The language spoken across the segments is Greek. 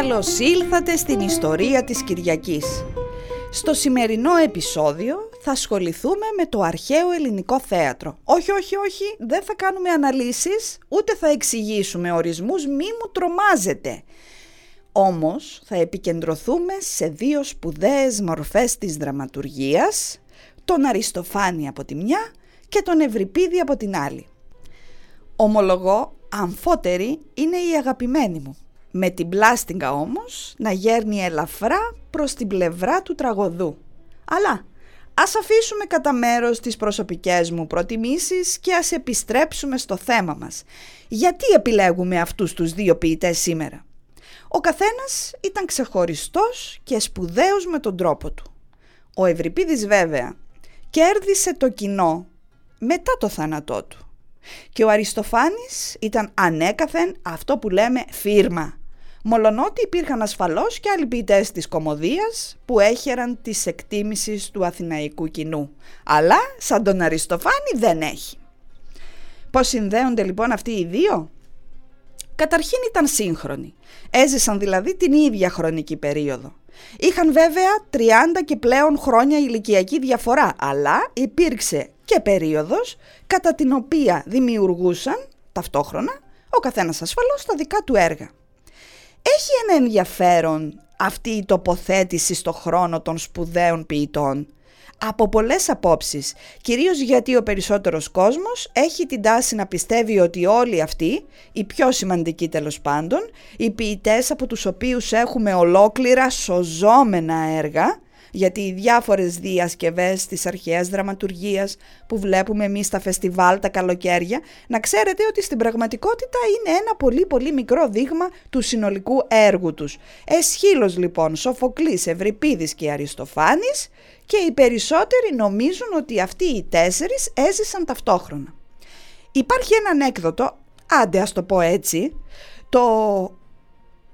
Καλώς ήλθατε στην ιστορία της Κυριακής. Στο σημερινό επεισόδιο θα ασχοληθούμε με το αρχαίο ελληνικό θέατρο. Όχι, όχι, όχι, δεν θα κάνουμε αναλύσεις, ούτε θα εξηγήσουμε ορισμούς, μη μου τρομάζετε. Όμως θα επικεντρωθούμε σε δύο σπουδαίες μορφές της δραματουργίας, τον Αριστοφάνη από τη μια και τον Ευρυπίδη από την άλλη. Ομολογώ, αμφότερη είναι η αγαπημένη μου. Με την πλάστιγκα όμως να γέρνει ελαφρά προς την πλευρά του τραγωδού. Αλλά ας αφήσουμε κατά μέρος τις προσωπικές μου προτιμήσεις και ας επιστρέψουμε στο θέμα μας. Γιατί επιλέγουμε αυτούς τους δύο ποιητές σήμερα; Ο καθένας ήταν ξεχωριστός και σπουδαίος με τον τρόπο του. Ο Ευρυπίδης βέβαια κέρδισε το κοινό μετά το θάνατό του. Και ο Αριστοφάνης ήταν ανέκαθεν αυτό που λέμε φύρμα. Μολονότι υπήρχαν ασφαλώς και άλλοι ποιητές της κομμωδίας που έχεραν τις εκτίμησης του αθηναϊκού κοινού. Αλλά σαν τον Αριστοφάνη δεν έχει. Πώς συνδέονται λοιπόν αυτοί οι δύο; Καταρχήν ήταν σύγχρονοι. Έζησαν δηλαδή την ίδια χρονική περίοδο. Είχαν βέβαια 30 και πλέον χρόνια ηλικιακή διαφορά, αλλά υπήρξε και περίοδος κατά την οποία δημιουργούσαν ταυτόχρονα ο καθένας ασφαλώς τα δικά του έργα. Έχει ένα ενδιαφέρον αυτή η τοποθέτηση στο χρόνο των σπουδαίων ποιητών; Από πολλές απόψεις, κυρίως γιατί ο περισσότερος κόσμος έχει την τάση να πιστεύει ότι όλοι αυτοί, οι πιο σημαντικοί τέλος πάντων, οι ποιητές από τους οποίους έχουμε ολόκληρα σωζόμενα έργα, γιατί οι διάφορες διασκευές της αρχαίας δραματουργίας που βλέπουμε εμείς στα φεστιβάλ τα καλοκαίρια, να ξέρετε ότι στην πραγματικότητα είναι ένα πολύ πολύ μικρό δείγμα του συνολικού έργου τους. Εσχύλος λοιπόν, Σοφοκλής, Ευρυπίδης και Αριστοφάνης και οι περισσότεροι νομίζουν ότι αυτοί οι τέσσερις έζησαν ταυτόχρονα. Υπάρχει ένα ανέκδοτο, άντε ας το πω έτσι, το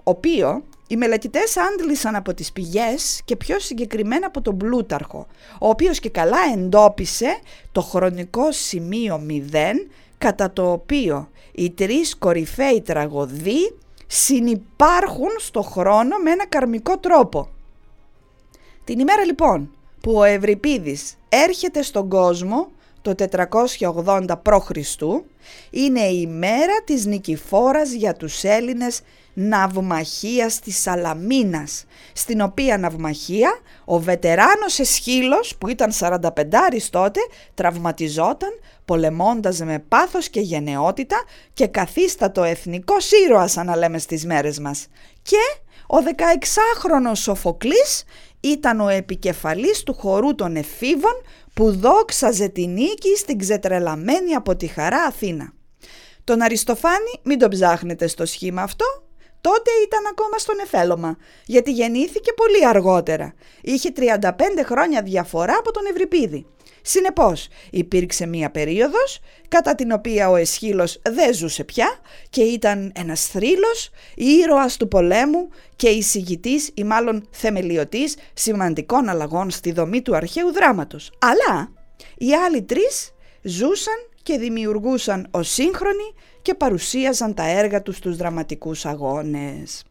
οποίο οι μελετητές άντλησαν από τις πηγές και πιο συγκεκριμένα από τον Πλούταρχο, ο οποίος και καλά εντόπισε το χρονικό σημείο 0 κατά το οποίο οι τρεις κορυφαίοι τραγωδοί συνυπάρχουν στο χρόνο με ένα καρμικό τρόπο. Την ημέρα λοιπόν που ο Ευρυπίδης έρχεται στον κόσμο το 480 π.Χ. είναι η μέρα της νικηφόρας για τους Έλληνες ναυμαχίας της Σαλαμίνας, στην οποία ναυμαχία ο βετεράνος Εσχύλος που ήταν 45 τότε τραυματιζόταν πολεμώντας με πάθος και γενναιότητα και καθίστατο εθνικός ήρωας να λέμε στις μέρες μας. Και ο 16χρονος Σοφοκλής ήταν ο επικεφαλής του χορού των εφήβων που δόξαζε τη νίκη στην ξετρελαμένη από τη χαρά Αθήνα. Τον Αριστοφάνη μην τον ψάχνετε στο σχήμα αυτό, τότε ήταν ακόμα στον εφέλωμα, γιατί γεννήθηκε πολύ αργότερα. Είχε 35 χρόνια διαφορά από τον Ευρυπίδη. Συνεπώς υπήρξε μία περίοδος κατά την οποία ο Εσχύλος δεν ζούσε πια και ήταν ένας θρύλος, ήρωας του πολέμου και εισηγητής ή μάλλον θεμελιωτής σημαντικών αλλαγών στη δομή του αρχαίου δράματος. Αλλά οι άλλοι τρεις ζούσαν και δημιουργούσαν ως σύγχρονοι και παρουσίαζαν τα έργα τους στους δραματικούς αγώνες.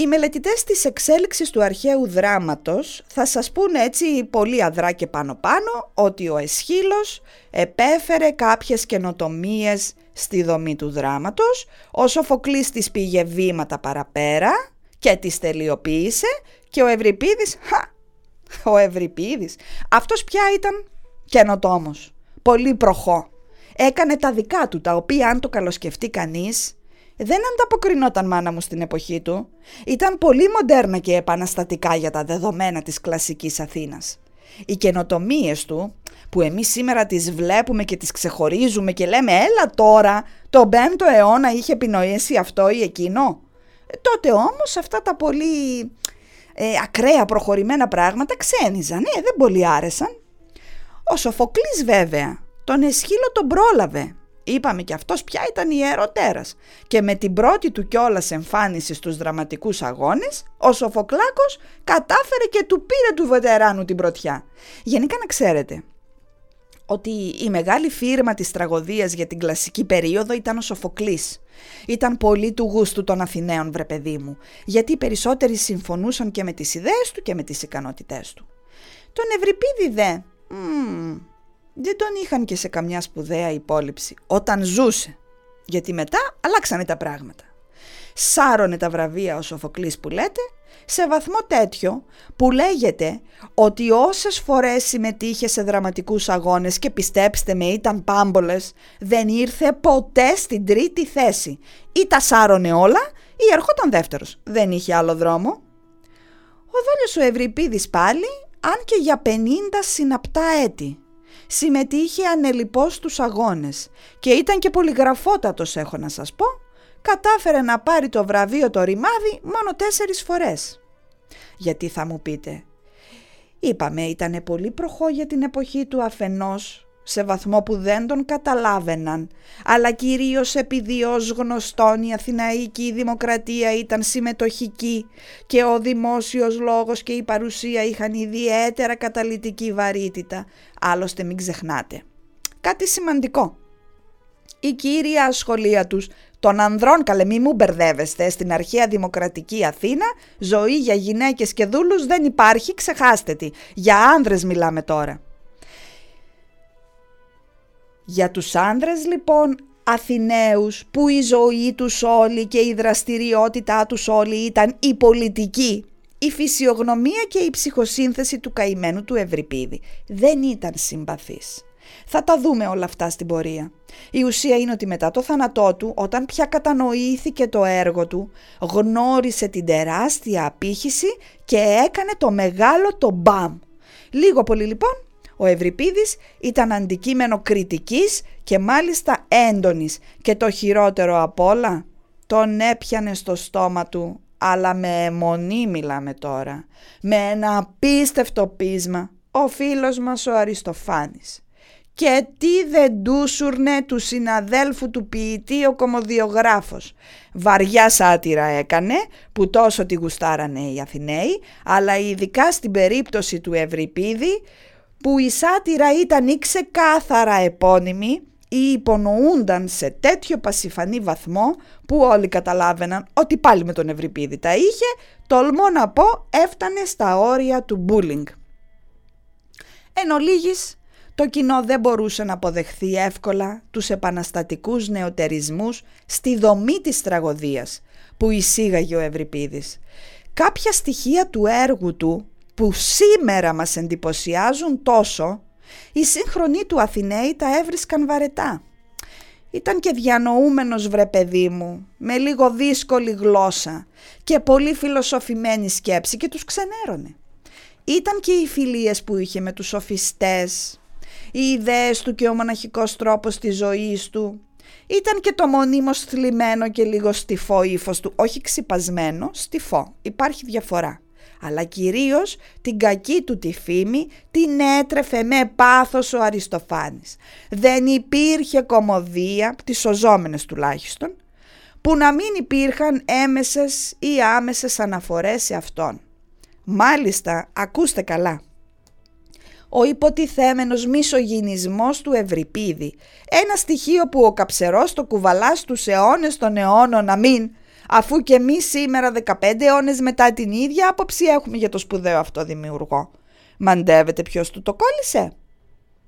Οι μελετητές της εξέλιξης του αρχαίου δράματος θα σας πούνε έτσι πολύ αδρά και πάνω πάνω ότι ο Εσχύλος επέφερε κάποιες καινοτομίες στη δομή του δράματος, ο Σοφοκλής της πήγε βήματα παραπέρα και τις τελειοποίησε και ο Ευρυπίδης, χα, ο Ευρυπίδης, αυτός πια ήταν καινοτόμος, πολύ προχώ. Έκανε τα δικά του, τα οποία αν το καλοσκεφτεί κανείς, δεν ανταποκρινόταν μάνα μου στην εποχή του. Ήταν πολύ μοντέρνα και επαναστατικά για τα δεδομένα της κλασικής Αθήνας. Οι καινοτομίες του, που εμείς σήμερα τις βλέπουμε και τις ξεχωρίζουμε και λέμε «Έλα τώρα, το 5ο αιώνα είχε επινοήσει αυτό ή εκείνο». Ε, τότε όμως αυτά τα πολύ ε, ακραία προχωρημένα πράγματα ξένιζαν, ε, δεν πολύ άρεσαν. Ο Σοφοκλής βέβαια, τον Εσχύλο τον πρόλαβε Είπαμε και αυτός πια ήταν ιεροτέρας και με την πρώτη του κιόλας εμφάνιση στους δραματικούς αγώνες ο Σοφοκλάκος κατάφερε και του πήρε του βετεράνου την πρωτιά. Γενικά να ξέρετε ότι η μεγάλη φύρμα της τραγωδίας για την κλασική περίοδο ήταν ο Σοφοκλής Ήταν πολύ του γούστου των Αθηναίων βρε παιδί μου, γιατί οι περισσότεροι συμφωνούσαν και με τις ιδέες του και με τις ικανότητές του. Τον Ευρυπίδη δε, δεν τον είχαν και σε καμιά σπουδαία υπόλοιψη όταν ζούσε, γιατί μετά αλλάξανε τα πράγματα. Σάρωνε τα βραβεία ο Σοφοκλής που λέτε σε βαθμό τέτοιο που λέγεται ότι όσες φορές συμμετείχε σε δραματικούς αγώνες και πιστέψτε με ήταν πάμπολες, δεν ήρθε ποτέ στην τρίτη θέση. Ή τα σάρωνε όλα ή ερχόταν δεύτερος. Δεν είχε άλλο δρόμο. Ο δόλιος ο Ευρυπίδης πάλι, αν και για 50 συναπτά έτη. Συμμετείχε ανελιπώς στους αγώνες. Και ήταν και πολυγραφότατος έχω να σας πω. Κατάφερε να πάρει το βραβείο το ρημάδι μόνο τέσσερις φορές. Γιατί θα μου πείτε, είπαμε ήταν πολύ προχώ για την εποχή του αφενός, σε βαθμό που δεν τον καταλάβαιναν, αλλά κυρίως επειδή ως γνωστόν η Αθηναϊκή Δημοκρατία ήταν συμμετοχική και ο δημόσιος λόγος και η παρουσία είχαν ιδιαίτερα καταλητική βαρύτητα. Άλλωστε μην ξεχνάτε. Κάτι σημαντικό. Η κύρια σχολεία τους των ανδρών καλέ μη μου μπερδεύεστε στην αρχαία δημοκρατική Αθήνα ζωή για γυναίκες και δούλους δεν υπάρχει ξεχάστε τη για άνδρες μιλάμε τώρα για τους άνδρες λοιπόν Αθηναίους που η ζωή τους όλη και η δραστηριότητά τους όλη ήταν η πολιτική η φυσιογνωμία και η ψυχοσύνθεση του καημένου του Ευρυπίδη δεν ήταν συμπαθής θα τα δούμε όλα αυτά στην πορεία. Η ουσία είναι ότι μετά το θάνατό του, όταν πια κατανοήθηκε το έργο του, γνώρισε την τεράστια απήχηση και έκανε το μεγάλο το μπαμ. Λίγο πολύ λοιπόν, ο Ευρυπίδης ήταν αντικείμενο κριτικής και μάλιστα έντονης και το χειρότερο απ' όλα τον έπιανε στο στόμα του αλλά με αιμονή μιλάμε τώρα, με ένα απίστευτο πείσμα, ο φίλος μας ο Αριστοφάνης και τι δεν ντούσουρνε του συναδέλφου του ποιητή ο κομμοδιογράφος. Βαριά σάτυρα έκανε που τόσο τη γουστάρανε οι Αθηναίοι αλλά ειδικά στην περίπτωση του Ευρυπίδη που η σάτυρα ήταν ή ξεκάθαρα επώνυμη ή υπονοούνταν σε τέτοιο πασιφανή βαθμό που όλοι καταλάβαιναν ότι πάλι με τον Ευρυπίδη τα είχε, τολμώ να πω έφτανε στα όρια του μπούλινγκ. Εν ολίγης, το κοινό δεν μπορούσε να αποδεχθεί εύκολα τους επαναστατικούς νεοτερισμούς στη δομή της τραγωδίας που εισήγαγε ο Ευρυπίδης. Κάποια στοιχεία του έργου του που σήμερα μας εντυπωσιάζουν τόσο, οι σύγχρονοι του Αθηναίοι τα έβρισκαν βαρετά. Ήταν και διανοούμενος βρε παιδί μου, με λίγο δύσκολη γλώσσα και πολύ φιλοσοφημένη σκέψη και τους ξενέρωνε. Ήταν και οι φιλίες που είχε με τους σοφιστές, οι ιδέες του και ο μοναχικός τρόπος της ζωής του. Ήταν και το μονίμως θλιμμένο και λίγο στιφό ύφος του, όχι ξυπασμένο, στιφό. Υπάρχει διαφορά. Αλλά κυρίως την κακή του τη φήμη την έτρεφε με πάθος ο Αριστοφάνης. Δεν υπήρχε κομμωδία, τις σωζόμενες τουλάχιστον, που να μην υπήρχαν έμεσες ή άμεσες αναφορές σε αυτόν. Μάλιστα, ακούστε καλά, ο υποτιθέμενος μισογυνισμός του Ευρυπίδη. Ένα στοιχείο που ο καψερός το κουβαλά στους αιώνες των αιώνων να μην, αφού και εμείς σήμερα 15 αιώνες μετά την ίδια άποψη έχουμε για το σπουδαίο αυτό δημιουργό. Μαντεύετε ποιος του το κόλλησε.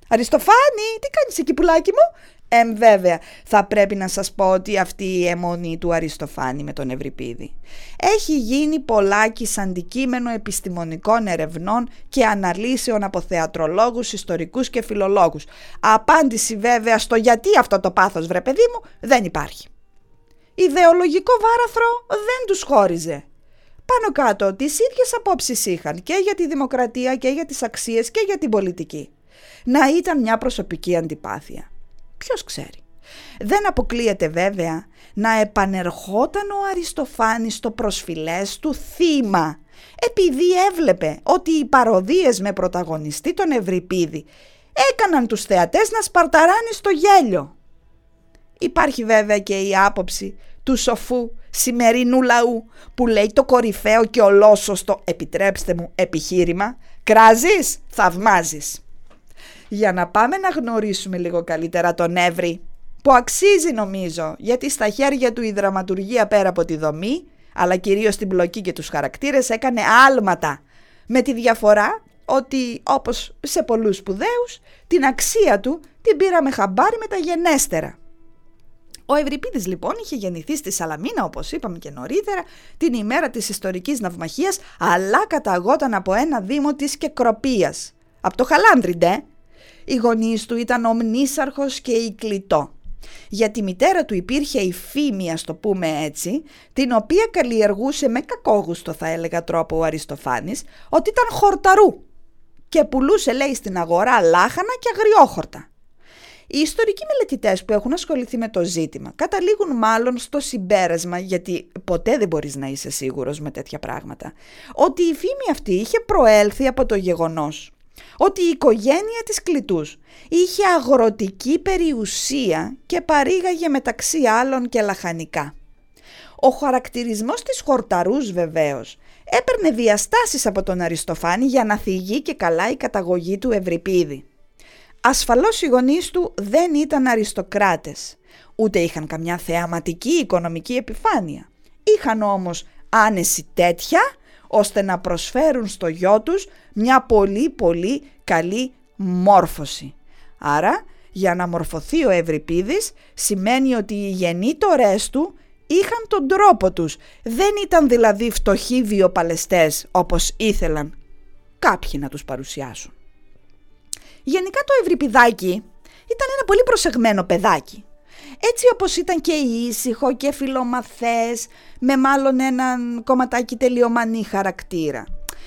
Αριστοφάνη, τι κάνεις εκεί πουλάκι μου; Εμ βέβαια, θα πρέπει να σας πω ότι αυτή η αιμονή του Αριστοφάνη με τον Ευρυπίδη έχει γίνει πολλάκι αντικείμενο επιστημονικών ερευνών και αναλύσεων από θεατρολόγους, ιστορικούς και φιλολόγους. Απάντηση βέβαια στο γιατί αυτό το πάθος βρε παιδί μου δεν υπάρχει. Ιδεολογικό βάραθρο δεν τους χώριζε. Πάνω κάτω τις ίδιες απόψεις είχαν και για τη δημοκρατία και για τις αξίες και για την πολιτική. Να ήταν μια προσωπική αντιπάθεια. Ποιος ξέρει. Δεν αποκλείεται βέβαια να επανερχόταν ο Αριστοφάνης στο προσφυλές του θύμα επειδή έβλεπε ότι οι παροδίες με πρωταγωνιστή τον Ευρυπίδη έκαναν τους θεατές να σπαρταράνε στο γέλιο. Υπάρχει βέβαια και η άποψη του σοφού σημερινού λαού που λέει το κορυφαίο και ολόσωστο επιτρέψτε μου επιχείρημα «Κράζεις, θαυμάζεις». Για να πάμε να γνωρίσουμε λίγο καλύτερα τον Εύρη που αξίζει νομίζω γιατί στα χέρια του η δραματουργία πέρα από τη δομή αλλά κυρίως την πλοκή και τους χαρακτήρες έκανε άλματα με τη διαφορά ότι όπως σε πολλούς σπουδαίους την αξία του την πήραμε χαμπάρι μεταγενέστερα. Ο Ευρυπίδης λοιπόν είχε γεννηθεί στη Σαλαμίνα όπως είπαμε και νωρίτερα την ημέρα της ιστορικής ναυμαχίας αλλά καταγόταν από ένα δήμο της Κεκροπίας. Από το Χαλάνδριντε. Οι γονείς του ήταν ο Μνήσαρχος και η Κλητό. Για τη μητέρα του υπήρχε η φήμη, το πούμε έτσι, την οποία καλλιεργούσε με κακόγουστο θα έλεγα τρόπο ο Αριστοφάνης, ότι ήταν χορταρού και πουλούσε λέει στην αγορά λάχανα και αγριόχορτα. Οι ιστορικοί μελετητές που έχουν ασχοληθεί με το ζήτημα καταλήγουν μάλλον στο συμπέρασμα, γιατί ποτέ δεν μπορείς να είσαι σίγουρος με τέτοια πράγματα, ότι η φήμη αυτή είχε προέλθει από το γεγονός ότι η οικογένεια της Κλητούς είχε αγροτική περιουσία και παρήγαγε μεταξύ άλλων και λαχανικά. Ο χαρακτηρισμός της χορταρούς βεβαίως έπαιρνε διαστάσεις από τον Αριστοφάνη για να θυγεί και καλά η καταγωγή του Ευρυπίδη. Ασφαλώς οι γονείς του δεν ήταν αριστοκράτες, ούτε είχαν καμιά θεαματική οικονομική επιφάνεια. Είχαν όμως άνεση τέτοια ώστε να προσφέρουν στο γιο τους μια πολύ πολύ καλή μόρφωση. Άρα για να μορφωθεί ο Ευρυπίδης σημαίνει ότι οι γεννήτορές του είχαν τον τρόπο τους. Δεν ήταν δηλαδή φτωχοί βιοπαλαιστές όπως ήθελαν κάποιοι να τους παρουσιάσουν. Γενικά το Ευρυπηδάκι ήταν ένα πολύ προσεγμένο παιδάκι. Έτσι όπως ήταν και ήσυχο και φιλομαθές, με μάλλον έναν κομματάκι τελειομανή χαρακτήρα.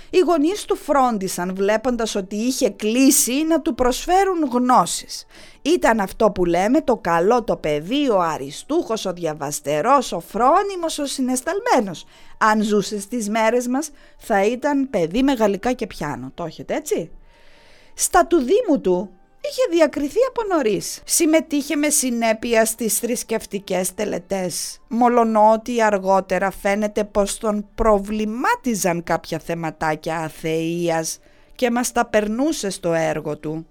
Οι γονείς του φρόντισαν βλέποντας ότι είχε κλείσει να του προσφέρουν γνώσεις. Ήταν αυτό που λέμε το καλό το παιδί, ο αριστούχος, ο διαβαστερός, ο φρόνιμος, ο συνεσταλμένος. Αν ζούσε στις μέρες μας θα ήταν παιδί με γαλλικά και πιάνο, το έχετε έτσι; Στα του Δήμου του είχε διακριθεί από νωρίς. Συμμετείχε με συνέπεια στις θρησκευτικές τελετές, μολονότι αργότερα φαίνεται πως τον προβλημάτιζαν κάποια θεματάκια αθείας και μας τα περνούσε στο έργο του.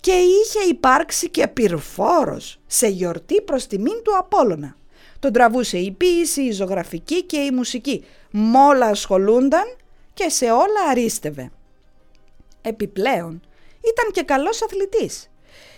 Και είχε υπάρξει και πυρφόρος σε γιορτή προς τιμήν του Απόλλωνα. Τον τραβούσε η ποίηση, η ζωγραφική και η μουσική. Μόλα ασχολούνταν και σε όλα αρίστευε. Επιπλέον, ήταν και καλός αθλητής.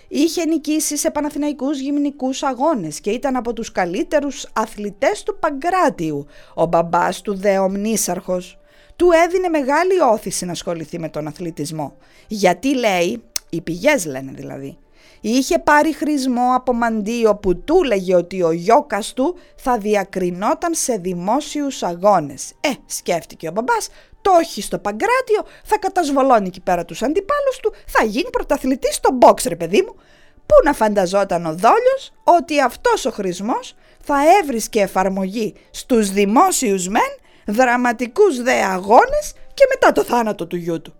Είχε νικήσει σε Παναθηναϊκούς γυμνικούς αγώνες και ήταν από τους καλύτερους αθλητές του Παγκράτιου. Ο μπαμπάς του δε ομνήσαρχος του έδινε μεγάλη όθηση να ασχοληθεί με τον αθλητισμό. Γιατί λέει, οι πηγές λένε δηλαδή, είχε πάρει χρησμό από μαντίο που του λέγε ότι ο γιώκας του θα διακρινόταν σε δημόσιους αγώνες. Ε, σκέφτηκε ο μπαμπάς, το όχι στο Παγκράτιο, θα κατασβολώνει εκεί πέρα τους αντιπάλους του, θα γίνει πρωταθλητής στο box ρε παιδί μου. Πού να φανταζόταν ο Δόλιος ότι αυτός ο χρησμός θα έβρισκε εφαρμογή στους δημόσιους μεν, δραματικούς δε αγώνες και μετά το θάνατο του γιού του.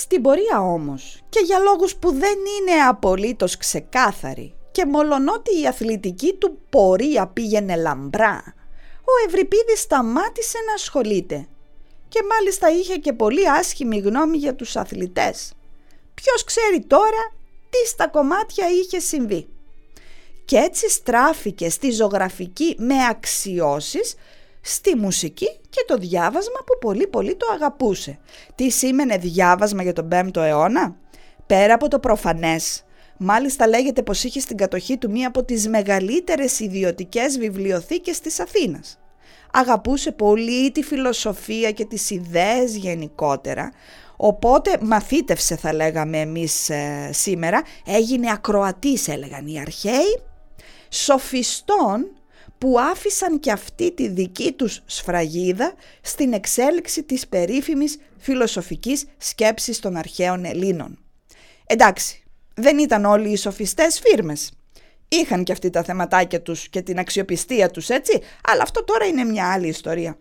Στην πορεία όμως και για λόγους που δεν είναι απολύτως ξεκάθαροι και μολονότι η αθλητική του πορεία πήγαινε λαμπρά, ο Ευρυπίδης σταμάτησε να ασχολείται και μάλιστα είχε και πολύ άσχημη γνώμη για τους αθλητές. Ποιος ξέρει τώρα τι στα κομμάτια είχε συμβεί. Και έτσι στράφηκε στη ζωγραφική με αξιώσεις, στη μουσική και το διάβασμα που πολύ πολύ το αγαπούσε. Τι σήμαινε διάβασμα για τον 5ο αιώνα; Πέρα από το προφανές, μάλιστα λέγεται πως είχε στην κατοχή του μία από τις μεγαλύτερες ιδιωτικές βιβλιοθήκες της Αθήνας. Αγαπούσε πολύ τη φιλοσοφία και τις ιδέες γενικότερα, οπότε μαθήτευσε θα λέγαμε εμείς ε, σήμερα, έγινε ακροατής έλεγαν οι αρχαίοι, σοφιστών που άφησαν και αυτή τη δική τους σφραγίδα στην εξέλιξη της περίφημης φιλοσοφικής σκέψης των αρχαίων Ελλήνων. Εντάξει, δεν ήταν όλοι οι σοφιστές φύρμες. Είχαν και αυτοί τα θεματάκια τους και την αξιοπιστία τους έτσι, αλλά αυτό τώρα είναι μια άλλη ιστορία.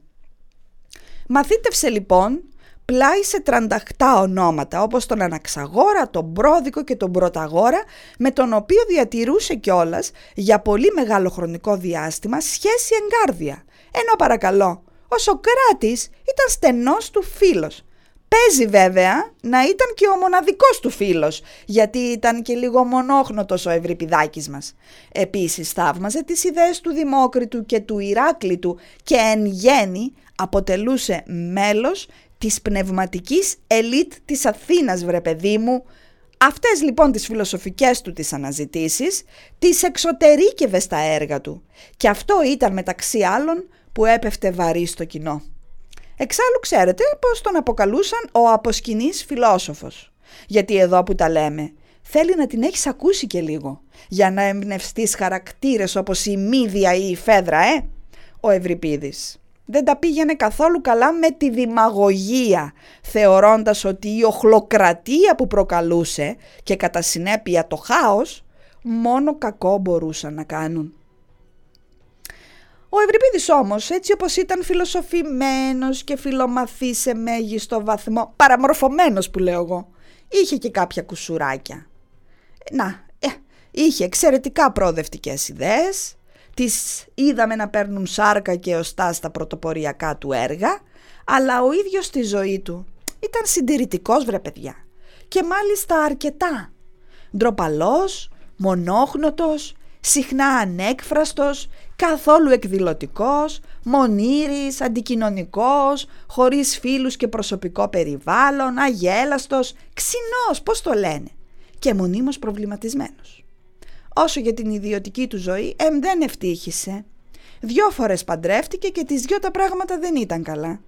Μαθήτευσε λοιπόν πλάι σε τρανταχτά ονόματα όπως τον Αναξαγόρα, τον Πρόδικο και τον Πρωταγόρα με τον οποίο διατηρούσε κιόλας για πολύ μεγάλο χρονικό διάστημα σχέση εγκάρδια. Ενώ παρακαλώ, ο Σοκράτης ήταν στενός του φίλος. Παίζει βέβαια να ήταν και ο μοναδικός του φίλος, γιατί ήταν και λίγο μονόχνοτος ο Ευρυπηδάκης μας. Επίσης θαύμαζε τις ιδέες του Δημόκριτου και του Ηράκλητου και εν γέννη αποτελούσε μέλος της πνευματικής ελίτ της Αθήνας βρε παιδί μου. Αυτές λοιπόν τις φιλοσοφικές του τις αναζητήσεις τις εξωτερήκευες στα έργα του και αυτό ήταν μεταξύ άλλων που έπεφτε βαρύ στο κοινό. Εξάλλου ξέρετε πως τον αποκαλούσαν ο αποσκηνής φιλόσοφος. Γιατί εδώ που τα λέμε θέλει να την έχεις ακούσει και λίγο για να εμπνευστείς χαρακτήρες όπως η Μύδια ή η Φέδρα, ε, ο Ευρυπίδης. Δεν τα πήγαινε καθόλου καλά με τη δημαγωγία, θεωρώντας ότι η οχλοκρατία που προκαλούσε και κατά συνέπεια το χάος, μόνο κακό μπορούσαν να κάνουν. Ο Ευρυπίδης όμως, έτσι όπως ήταν φιλοσοφημένος και φιλομαθής σε μέγιστο βαθμό, παραμορφωμένος που λέω εγώ, είχε και κάποια κουσουράκια. Να, ε, είχε εξαιρετικά προοδευτικές ιδέες, τις είδαμε να παίρνουν σάρκα και οστά στα πρωτοποριακά του έργα, αλλά ο ίδιος στη ζωή του ήταν συντηρητικός βρε παιδιά και μάλιστα αρκετά. Ντροπαλός, μονόχνοτος, συχνά ανέκφραστος, καθόλου εκδηλωτικός, μονήρης, αντικοινωνικός, χωρίς φίλους και προσωπικό περιβάλλον, αγέλαστος, ξινός, πώς το λένε, και μονίμως προβληματισμένος. Όσο για την ιδιωτική του ζωή, εμ δεν ευτύχησε. Δυο φορές παντρεύτηκε και τις δυο τα πράγματα δεν ήταν καλά.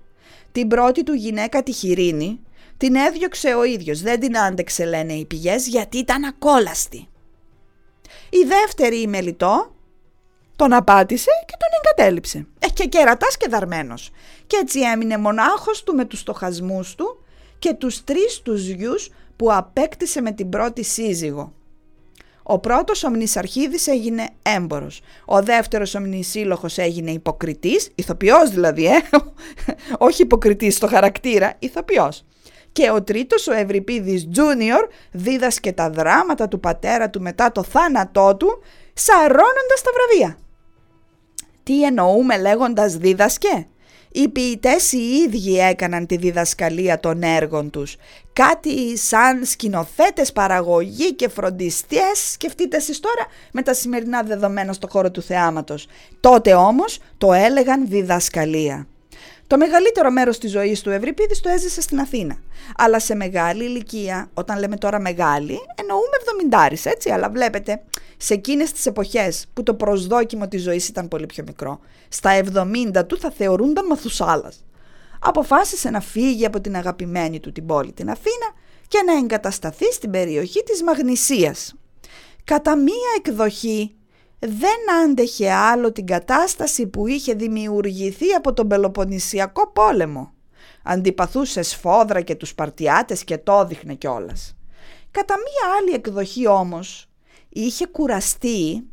Την πρώτη του γυναίκα τη Χιρίνη, την έδιωξε ο ίδιος, δεν την άντεξε λένε οι πηγές γιατί ήταν ακόλαστη. Η δεύτερη η Μελιτό τον απάτησε και τον εγκατέλειψε. Ε, και κερατάς και δαρμένος. Και έτσι έμεινε μονάχος του με τους στοχασμούς του και τους τρεις τους γιους που απέκτησε με την πρώτη σύζυγο. Ο πρώτος ομνησαρχίδης έγινε έμπορος. Ο δεύτερος ομνησύλλοχος έγινε υποκριτής, ηθοποιός δηλαδή, ε; όχι υποκριτής στο χαρακτήρα, ηθοποιός. Και ο τρίτος, ο Ευρυπίδης Τζούνιορ, δίδασκε τα δράματα του πατέρα του μετά το θάνατό του, σαρώνοντας τα βραβεία. Τι εννοούμε λέγοντας δίδασκε; Οι ποιητές οι ίδιοι έκαναν τη διδασκαλία των έργων τους. Κάτι σαν σκηνοθέτες, παραγωγή και φροντιστές, σκεφτείτε εσείς τώρα, με τα σημερινά δεδομένα στο χώρο του θεάματος. Τότε όμως το έλεγαν διδασκαλία. Το μεγαλύτερο μέρος της ζωής του Ευρυπίδης το έζησε στην Αθήνα. Αλλά σε μεγάλη ηλικία, όταν λέμε τώρα μεγάλη, εννοούμε εβδομηντάρης, έτσι, αλλά βλέπετε, σε εκείνες τις εποχές που το προσδόκιμο της ζωής ήταν πολύ πιο μικρό, στα 70 του θα θεωρούνταν μαθουσάλας. Αποφάσισε να φύγει από την αγαπημένη του την πόλη την Αθήνα και να εγκατασταθεί στην περιοχή της Μαγνησίας. Κατά μία εκδοχή δεν άντεχε άλλο την κατάσταση που είχε δημιουργηθεί από τον Πελοποννησιακό πόλεμο. Αντιπαθούσε σφόδρα και τους Παρτιάτες και το δείχνε κιόλας. Κατά μία άλλη εκδοχή όμως είχε κουραστεί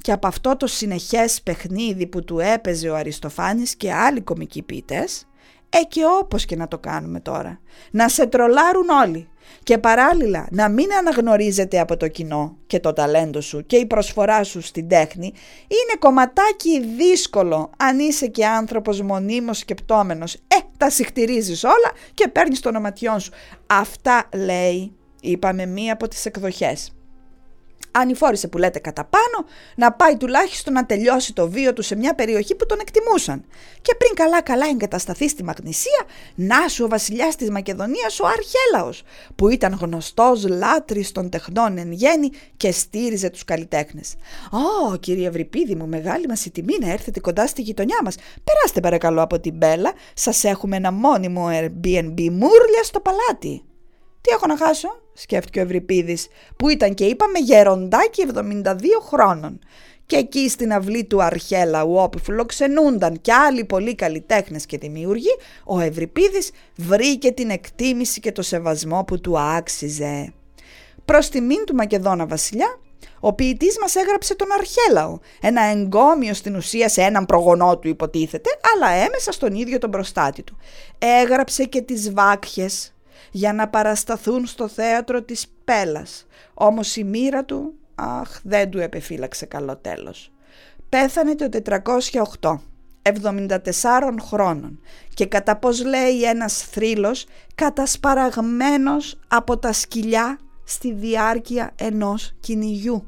και από αυτό το συνεχές παιχνίδι που του έπαιζε ο Αριστοφάνης και άλλοι κομικοί ποιητές, ε και όπως και να το κάνουμε τώρα, να σε τρολάρουν όλοι και παράλληλα να μην αναγνωρίζεται από το κοινό και το ταλέντο σου και η προσφορά σου στην τέχνη είναι κομματάκι δύσκολο αν είσαι και άνθρωπος μονίμως σκεπτόμενος. Ε, τα συχτηρίζεις όλα και παίρνεις το ονοματιόν σου. Αυτά λέει, είπαμε μία από τις εκδοχές ανηφόρησε που λέτε κατά πάνω, να πάει τουλάχιστον να τελειώσει το βίο του σε μια περιοχή που τον εκτιμούσαν. Και πριν καλά καλά εγκατασταθεί στη Μαγνησία, να σου ο βασιλιάς της Μακεδονίας ο Αρχέλαος, που ήταν γνωστός λάτρης των τεχνών εν γέννη και στήριζε τους καλλιτέχνες. «Ω, κύριε Ευρυπίδη μου, μεγάλη μας η τιμή να έρθετε κοντά στη γειτονιά μας. Περάστε παρακαλώ από την Μπέλα, σας έχουμε ένα μόνιμο Airbnb μούρλια στο παλάτι». Τι έχω να χάσω, σκέφτηκε ο Ευρυπίδης, που ήταν και είπαμε γεροντάκι 72 χρόνων. Και εκεί στην αυλή του Αρχέλαου όπου φιλοξενούνταν και άλλοι πολύ καλλιτέχνες και δημιουργοί, ο Ευρυπίδης βρήκε την εκτίμηση και το σεβασμό που του άξιζε. Προς τιμήν του Μακεδόνα βασιλιά, ο ποιητής μας έγραψε τον Αρχέλαο, ένα εγκόμιο στην ουσία σε έναν προγονό του υποτίθεται, αλλά έμεσα στον ίδιο τον προστάτη του. Έγραψε και τις βάκχες για να παρασταθούν στο θέατρο της Πέλας. Όμως η μοίρα του, αχ, δεν του επεφύλαξε καλό τέλος. Πέθανε το 408, 74 χρόνων και κατά πως λέει ένας θρύλος κατασπαραγμένος από τα σκυλιά στη διάρκεια ενός κυνηγιού.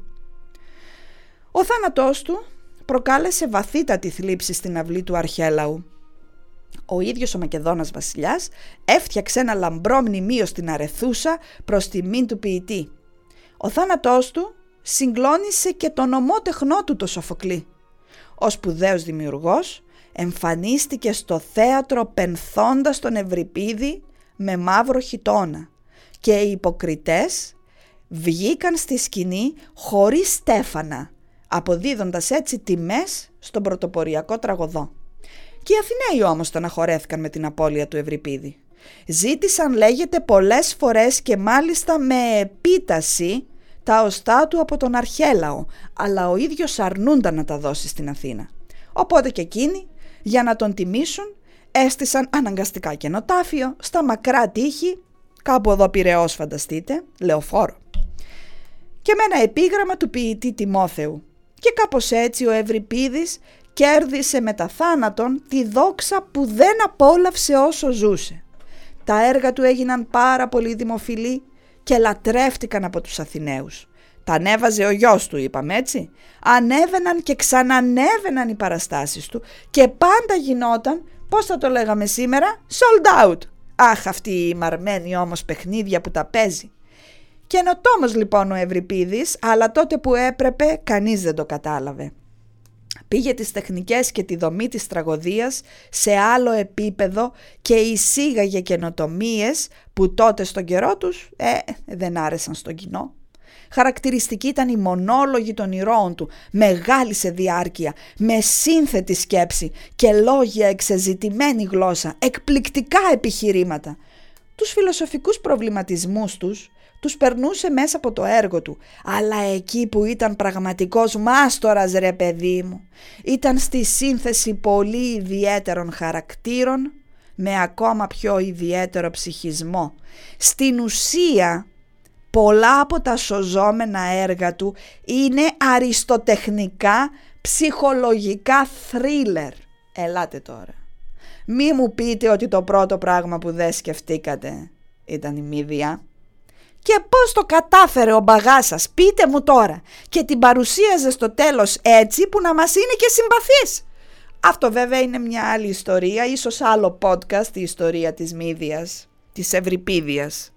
Ο θάνατός του προκάλεσε βαθύτατη θλίψη στην αυλή του Αρχέλαου. Ο ίδιος ο Μακεδόνας βασιλιάς έφτιαξε ένα λαμπρό μνημείο στην Αρεθούσα προς τιμήν του ποιητή. Ο θάνατός του συγκλώνησε και τον ομότεχνό του το Σοφοκλή. Ο σπουδαίος δημιουργός εμφανίστηκε στο θέατρο πενθώντας τον Ευρυπίδη με μαύρο χιτόνα και οι υποκριτές βγήκαν στη σκηνή χωρίς στέφανα, αποδίδοντας έτσι τιμές στον πρωτοποριακό τραγωδό. Και οι Αθηναίοι όμως τον αχωρέθηκαν με την απώλεια του Ευρυπίδη. Ζήτησαν λέγεται πολλές φορές και μάλιστα με επίταση τα οστά του από τον Αρχέλαο, αλλά ο ίδιος αρνούνταν να τα δώσει στην Αθήνα. Οπότε και εκείνοι, για να τον τιμήσουν, έστησαν αναγκαστικά καινοτάφιο στα μακρά τείχη, κάπου εδώ Πυραιός φανταστείτε, λεωφόρο. Και με ένα επίγραμμα του ποιητή Τιμόθεου. Και κάπως έτσι ο Ευρυπίδης κέρδισε με τα θάνατον τη δόξα που δεν απόλαυσε όσο ζούσε. Τα έργα του έγιναν πάρα πολύ δημοφιλή και λατρεύτηκαν από τους Αθηναίους. Τα ανέβαζε ο γιος του είπαμε έτσι. Ανέβαιναν και ξανανέβαιναν οι παραστάσεις του και πάντα γινόταν, πώς θα το λέγαμε σήμερα, sold out. Αχ αυτή η μαρμένη όμως παιχνίδια που τα παίζει. Καινοτόμος λοιπόν ο Ευρυπίδης, αλλά τότε που έπρεπε κανείς δεν το κατάλαβε. Πήγε τις τεχνικές και τη δομή της τραγωδίας σε άλλο επίπεδο και εισήγαγε καινοτομίες που τότε στον καιρό τους ε, δεν άρεσαν στον κοινό. Χαρακτηριστική ήταν η μονόλογη των ηρώων του, μεγάλη σε διάρκεια, με σύνθετη σκέψη και λόγια εξεζητημένη γλώσσα, εκπληκτικά επιχειρήματα. Τους φιλοσοφικούς προβληματισμούς τους τους περνούσε μέσα από το έργο του. Αλλά εκεί που ήταν πραγματικός μάστορας ρε παιδί μου, ήταν στη σύνθεση πολύ ιδιαίτερων χαρακτήρων με ακόμα πιο ιδιαίτερο ψυχισμό. Στην ουσία, πολλά από τα σωζόμενα έργα του είναι αριστοτεχνικά, ψυχολογικά θρίλερ. Ελάτε τώρα. Μη μου πείτε ότι το πρώτο πράγμα που δεν σκεφτήκατε ήταν η μύδια. Και πώς το κατάφερε ο μπαγάς σας, πείτε μου τώρα. Και την παρουσίαζε στο τέλος έτσι που να μας είναι και συμπαθής. Αυτό βέβαια είναι μια άλλη ιστορία, ίσως άλλο podcast, η ιστορία της Μύδιας, της Ευρυπίδιας.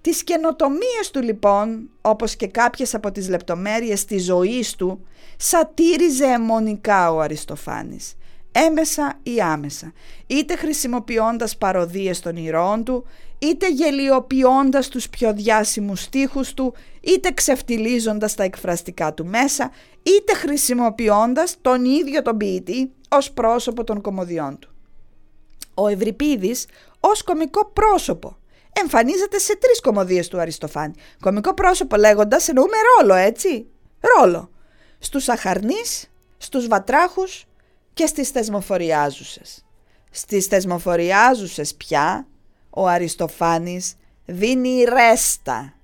Τις καινοτομίες του λοιπόν, όπως και κάποιες από τις λεπτομέρειες της ζωής του, σατήριζε αιμονικά ο Αριστοφάνης έμεσα ή άμεσα, είτε χρησιμοποιώντας παροδίες των ηρώων του, είτε γελιοποιώντας τους πιο διάσημους στίχους του, είτε ξεφτιλίζοντας τα εκφραστικά του μέσα, είτε χρησιμοποιώντας τον ίδιο τον ποιητή ως πρόσωπο των κομμωδιών του. Ο Ευρυπίδης ως κομικό πρόσωπο εμφανίζεται σε τρεις κομμωδίες του Αριστοφάνη. Κομικό πρόσωπο λέγοντας εννοούμε ρόλο έτσι, ρόλο. Στους αχαρνείς, στους βατράχους και στις θεσμοφοριάζουσες. Στις θεσμοφοριάζουσες πια ο Αριστοφάνης δίνει ρέστα.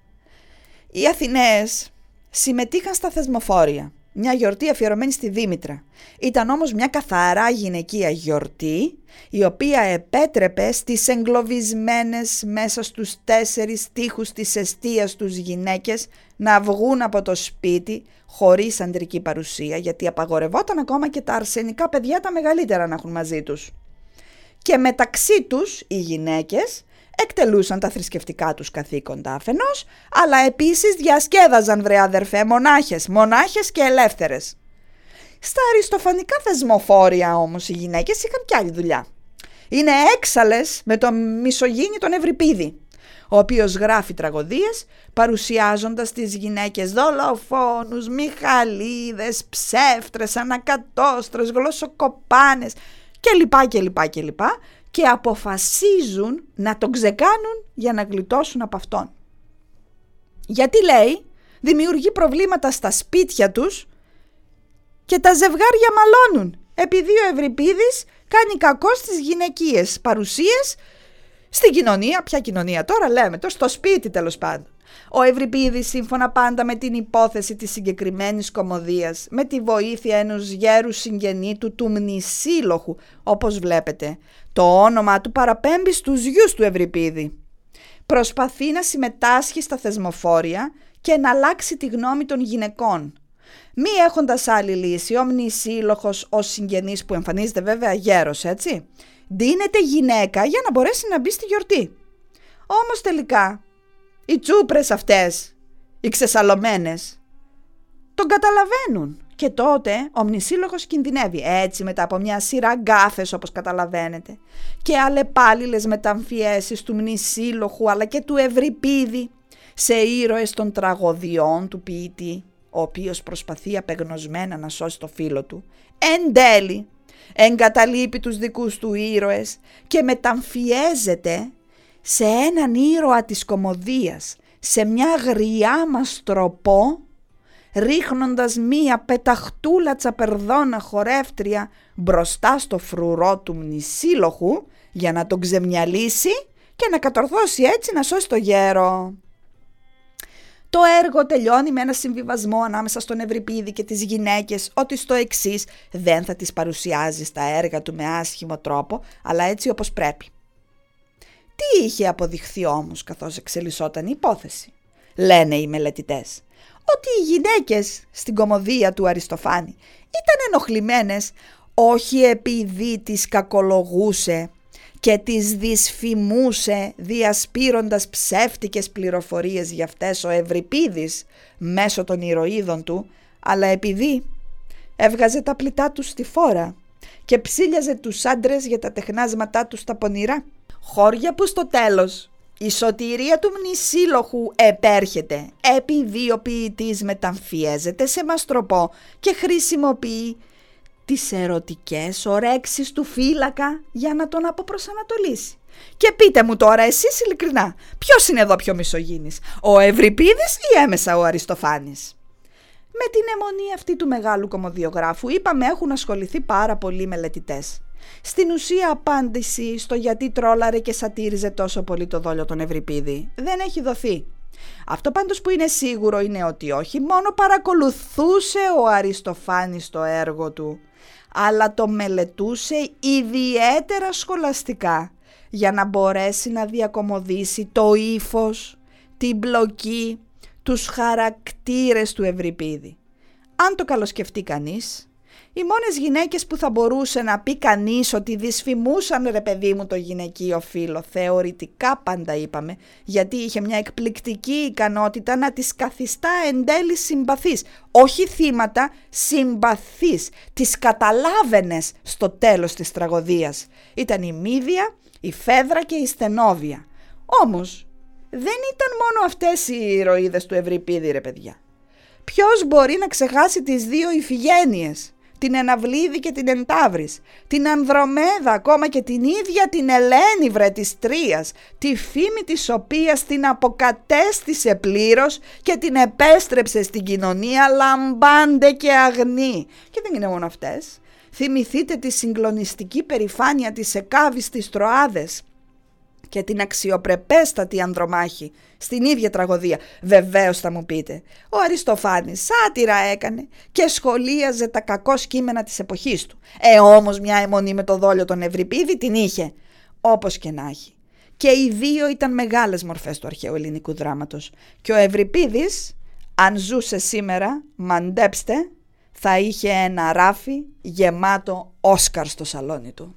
Οι Αθηναίες συμμετείχαν στα θεσμοφόρια, μια γιορτή αφιερωμένη στη Δήμητρα. Ήταν όμως μια καθαρά γυναικεία γιορτή, η οποία επέτρεπε στις εγκλωβισμένες μέσα στους τέσσερις τείχους της εστίας τους γυναίκες να βγουν από το σπίτι χωρίς αντρική παρουσία, γιατί απαγορευόταν ακόμα και τα αρσενικά παιδιά τα μεγαλύτερα να έχουν μαζί τους. Και μεταξύ τους οι γυναίκες εκτελούσαν τα θρησκευτικά τους καθήκοντα αφενός, αλλά επίσης διασκέδαζαν βρε αδερφέ μονάχες, μονάχες και ελεύθερες. Στα αριστοφανικά θεσμοφόρια όμως οι γυναίκες είχαν κι άλλη δουλειά. Είναι έξαλες με το μισογίνη τον Ευρυπίδη ο οποίος γράφει τραγωδίες παρουσιάζοντας τις γυναίκες δολοφόνους, μιχαλίδες, ψεύτρες, ανακατόστρες, γλωσσοκοπάνες κλπ. κλπ, κλπ. Και αποφασίζουν να τον ξεκάνουν για να γλιτώσουν από αυτόν. Γιατί λέει, δημιουργεί προβλήματα στα σπίτια τους και τα ζευγάρια μαλώνουν επειδή ο Ευρυπίδης κάνει κακό στις γυναικείες παρουσίες στην κοινωνία, ποια κοινωνία τώρα λέμε, το στο σπίτι τέλος πάντων. Ο Ευρυπίδης σύμφωνα πάντα με την υπόθεση της συγκεκριμένης κομμωδίας, με τη βοήθεια ενός γέρου συγγενή του του μνησίλοχου, όπως βλέπετε, το όνομα του παραπέμπει στους γιους του Ευρυπίδη. Προσπαθεί να συμμετάσχει στα θεσμοφόρια και να αλλάξει τη γνώμη των γυναικών. Μη έχοντας άλλη λύση, ο μνησίλοχος, ο συγγενής που εμφανίζεται βέβαια γέρος, έτσι, δίνεται γυναίκα για να μπορέσει να μπει στη γιορτή. Όμως τελικά οι τσούπρες αυτές, οι ξεσαλωμένες, τον καταλαβαίνουν. Και τότε ο μνησίλογος κινδυνεύει έτσι μετά από μια σειρά γκάφες όπως καταλαβαίνετε και αλλεπάλληλες μεταμφιέσεις του μνησίλοχου αλλά και του Ευρυπίδη σε ήρωες των τραγωδιών του ποιητή ο οποίος προσπαθεί απεγνωσμένα να σώσει το φίλο του. Εν τέλει εγκαταλείπει τους δικούς του ήρωες και μεταμφιέζεται σε έναν ήρωα της κομμωδίας, σε μια γριά μαστροπό, ρίχνοντας μία πεταχτούλα τσαπερδόνα χορεύτρια μπροστά στο φρουρό του μνησίλοχου για να τον ξεμιαλίσει και να κατορθώσει έτσι να σώσει το γέρο. Το έργο τελειώνει με ένα συμβιβασμό ανάμεσα στον Ευρυπίδη και τις γυναίκες ότι στο εξής δεν θα τις παρουσιάζεις στα έργα του με άσχημο τρόπο αλλά έτσι όπως πρέπει. Τι είχε αποδειχθεί όμως καθώς εξελισσόταν η υπόθεση; Λένε οι μελετητές ότι οι γυναίκες στην κομμωδία του Αριστοφάνη ήταν ενοχλημένες όχι επειδή τις κακολογούσε και τις δυσφημούσε διασπείροντας ψεύτικες πληροφορίες για αυτές ο Ευρυπίδης μέσω των ηρωίδων του, αλλά επειδή έβγαζε τα πλητά του στη φόρα και ψήλιαζε τους άντρες για τα τεχνάσματά τους στα πονηρά. Χώρια που στο τέλος η σωτηρία του μνησίλοχου επέρχεται επειδή ο ποιητής μεταμφιέζεται σε μαστροπό και χρησιμοποιεί τις ερωτικές ορέξεις του φύλακα για να τον αποπροσανατολίσει. Και πείτε μου τώρα εσείς ειλικρινά, ποιος είναι εδώ πιο μισογίνης, ο Ευρυπίδης ή έμεσα ο Αριστοφάνης; Με την αιμονή αυτή του μεγάλου κομμωδιογράφου είπαμε έχουν ασχοληθεί πάρα πολλοί μελετητές. Στην ουσία απάντηση στο γιατί τρόλαρε και σατήριζε τόσο πολύ το δόλιο τον Ευρυπίδη δεν έχει δοθεί. Αυτό πάντως που είναι σίγουρο είναι ότι όχι μόνο παρακολουθούσε ο Αριστοφάνης το έργο του, αλλά το μελετούσε ιδιαίτερα σχολαστικά για να μπορέσει να διακομωδήσει το ύφος, την μπλοκή, τους χαρακτήρες του Ευρυπίδη. Αν το καλοσκεφτεί κανείς, οι μόνες γυναίκες που θα μπορούσε να πει κανείς ότι δυσφημούσαν ρε παιδί μου το γυναικείο φίλο, θεωρητικά πάντα είπαμε, γιατί είχε μια εκπληκτική ικανότητα να τις καθιστά εν τέλει συμπαθείς. Όχι θύματα, συμπαθείς. Τις καταλάβαινες στο τέλος της τραγωδίας. Ήταν η Μύδια, η Φέδρα και η Στενόβια. Όμως δεν ήταν μόνο αυτές οι ηρωίδες του Ευρυπίδη ρε παιδιά. Ποιος μπορεί να ξεχάσει τις δύο Ιφηγένειες; Την Εναυλίδη και την Εντάβρης, την Ανδρομέδα, ακόμα και την ίδια την Ελένη βρε της Τρίας, τη φήμη της οποίας την αποκατέστησε πλήρως και την επέστρεψε στην κοινωνία λαμπάντε και αγνή. Και δεν είναι μόνο αυτές. Θυμηθείτε τη συγκλονιστική περηφάνεια της Εκάβης της Τροάδες και την αξιοπρεπέστατη Ανδρομάχη στην ίδια τραγωδία. Βεβαίως θα μου πείτε, ο Αριστοφάνης σάτυρα έκανε και σχολίαζε τα κακό κείμενα της εποχής του. Ε όμως μια αιμονή με το δόλιο των Ευρυπίδη την είχε, όπως και να έχει. Και οι δύο ήταν μεγάλες μορφές του αρχαίου ελληνικού δράματος. Και ο Ευρυπίδης, αν ζούσε σήμερα, μαντέψτε, θα είχε ένα ράφι γεμάτο Όσκαρ στο σαλόνι του.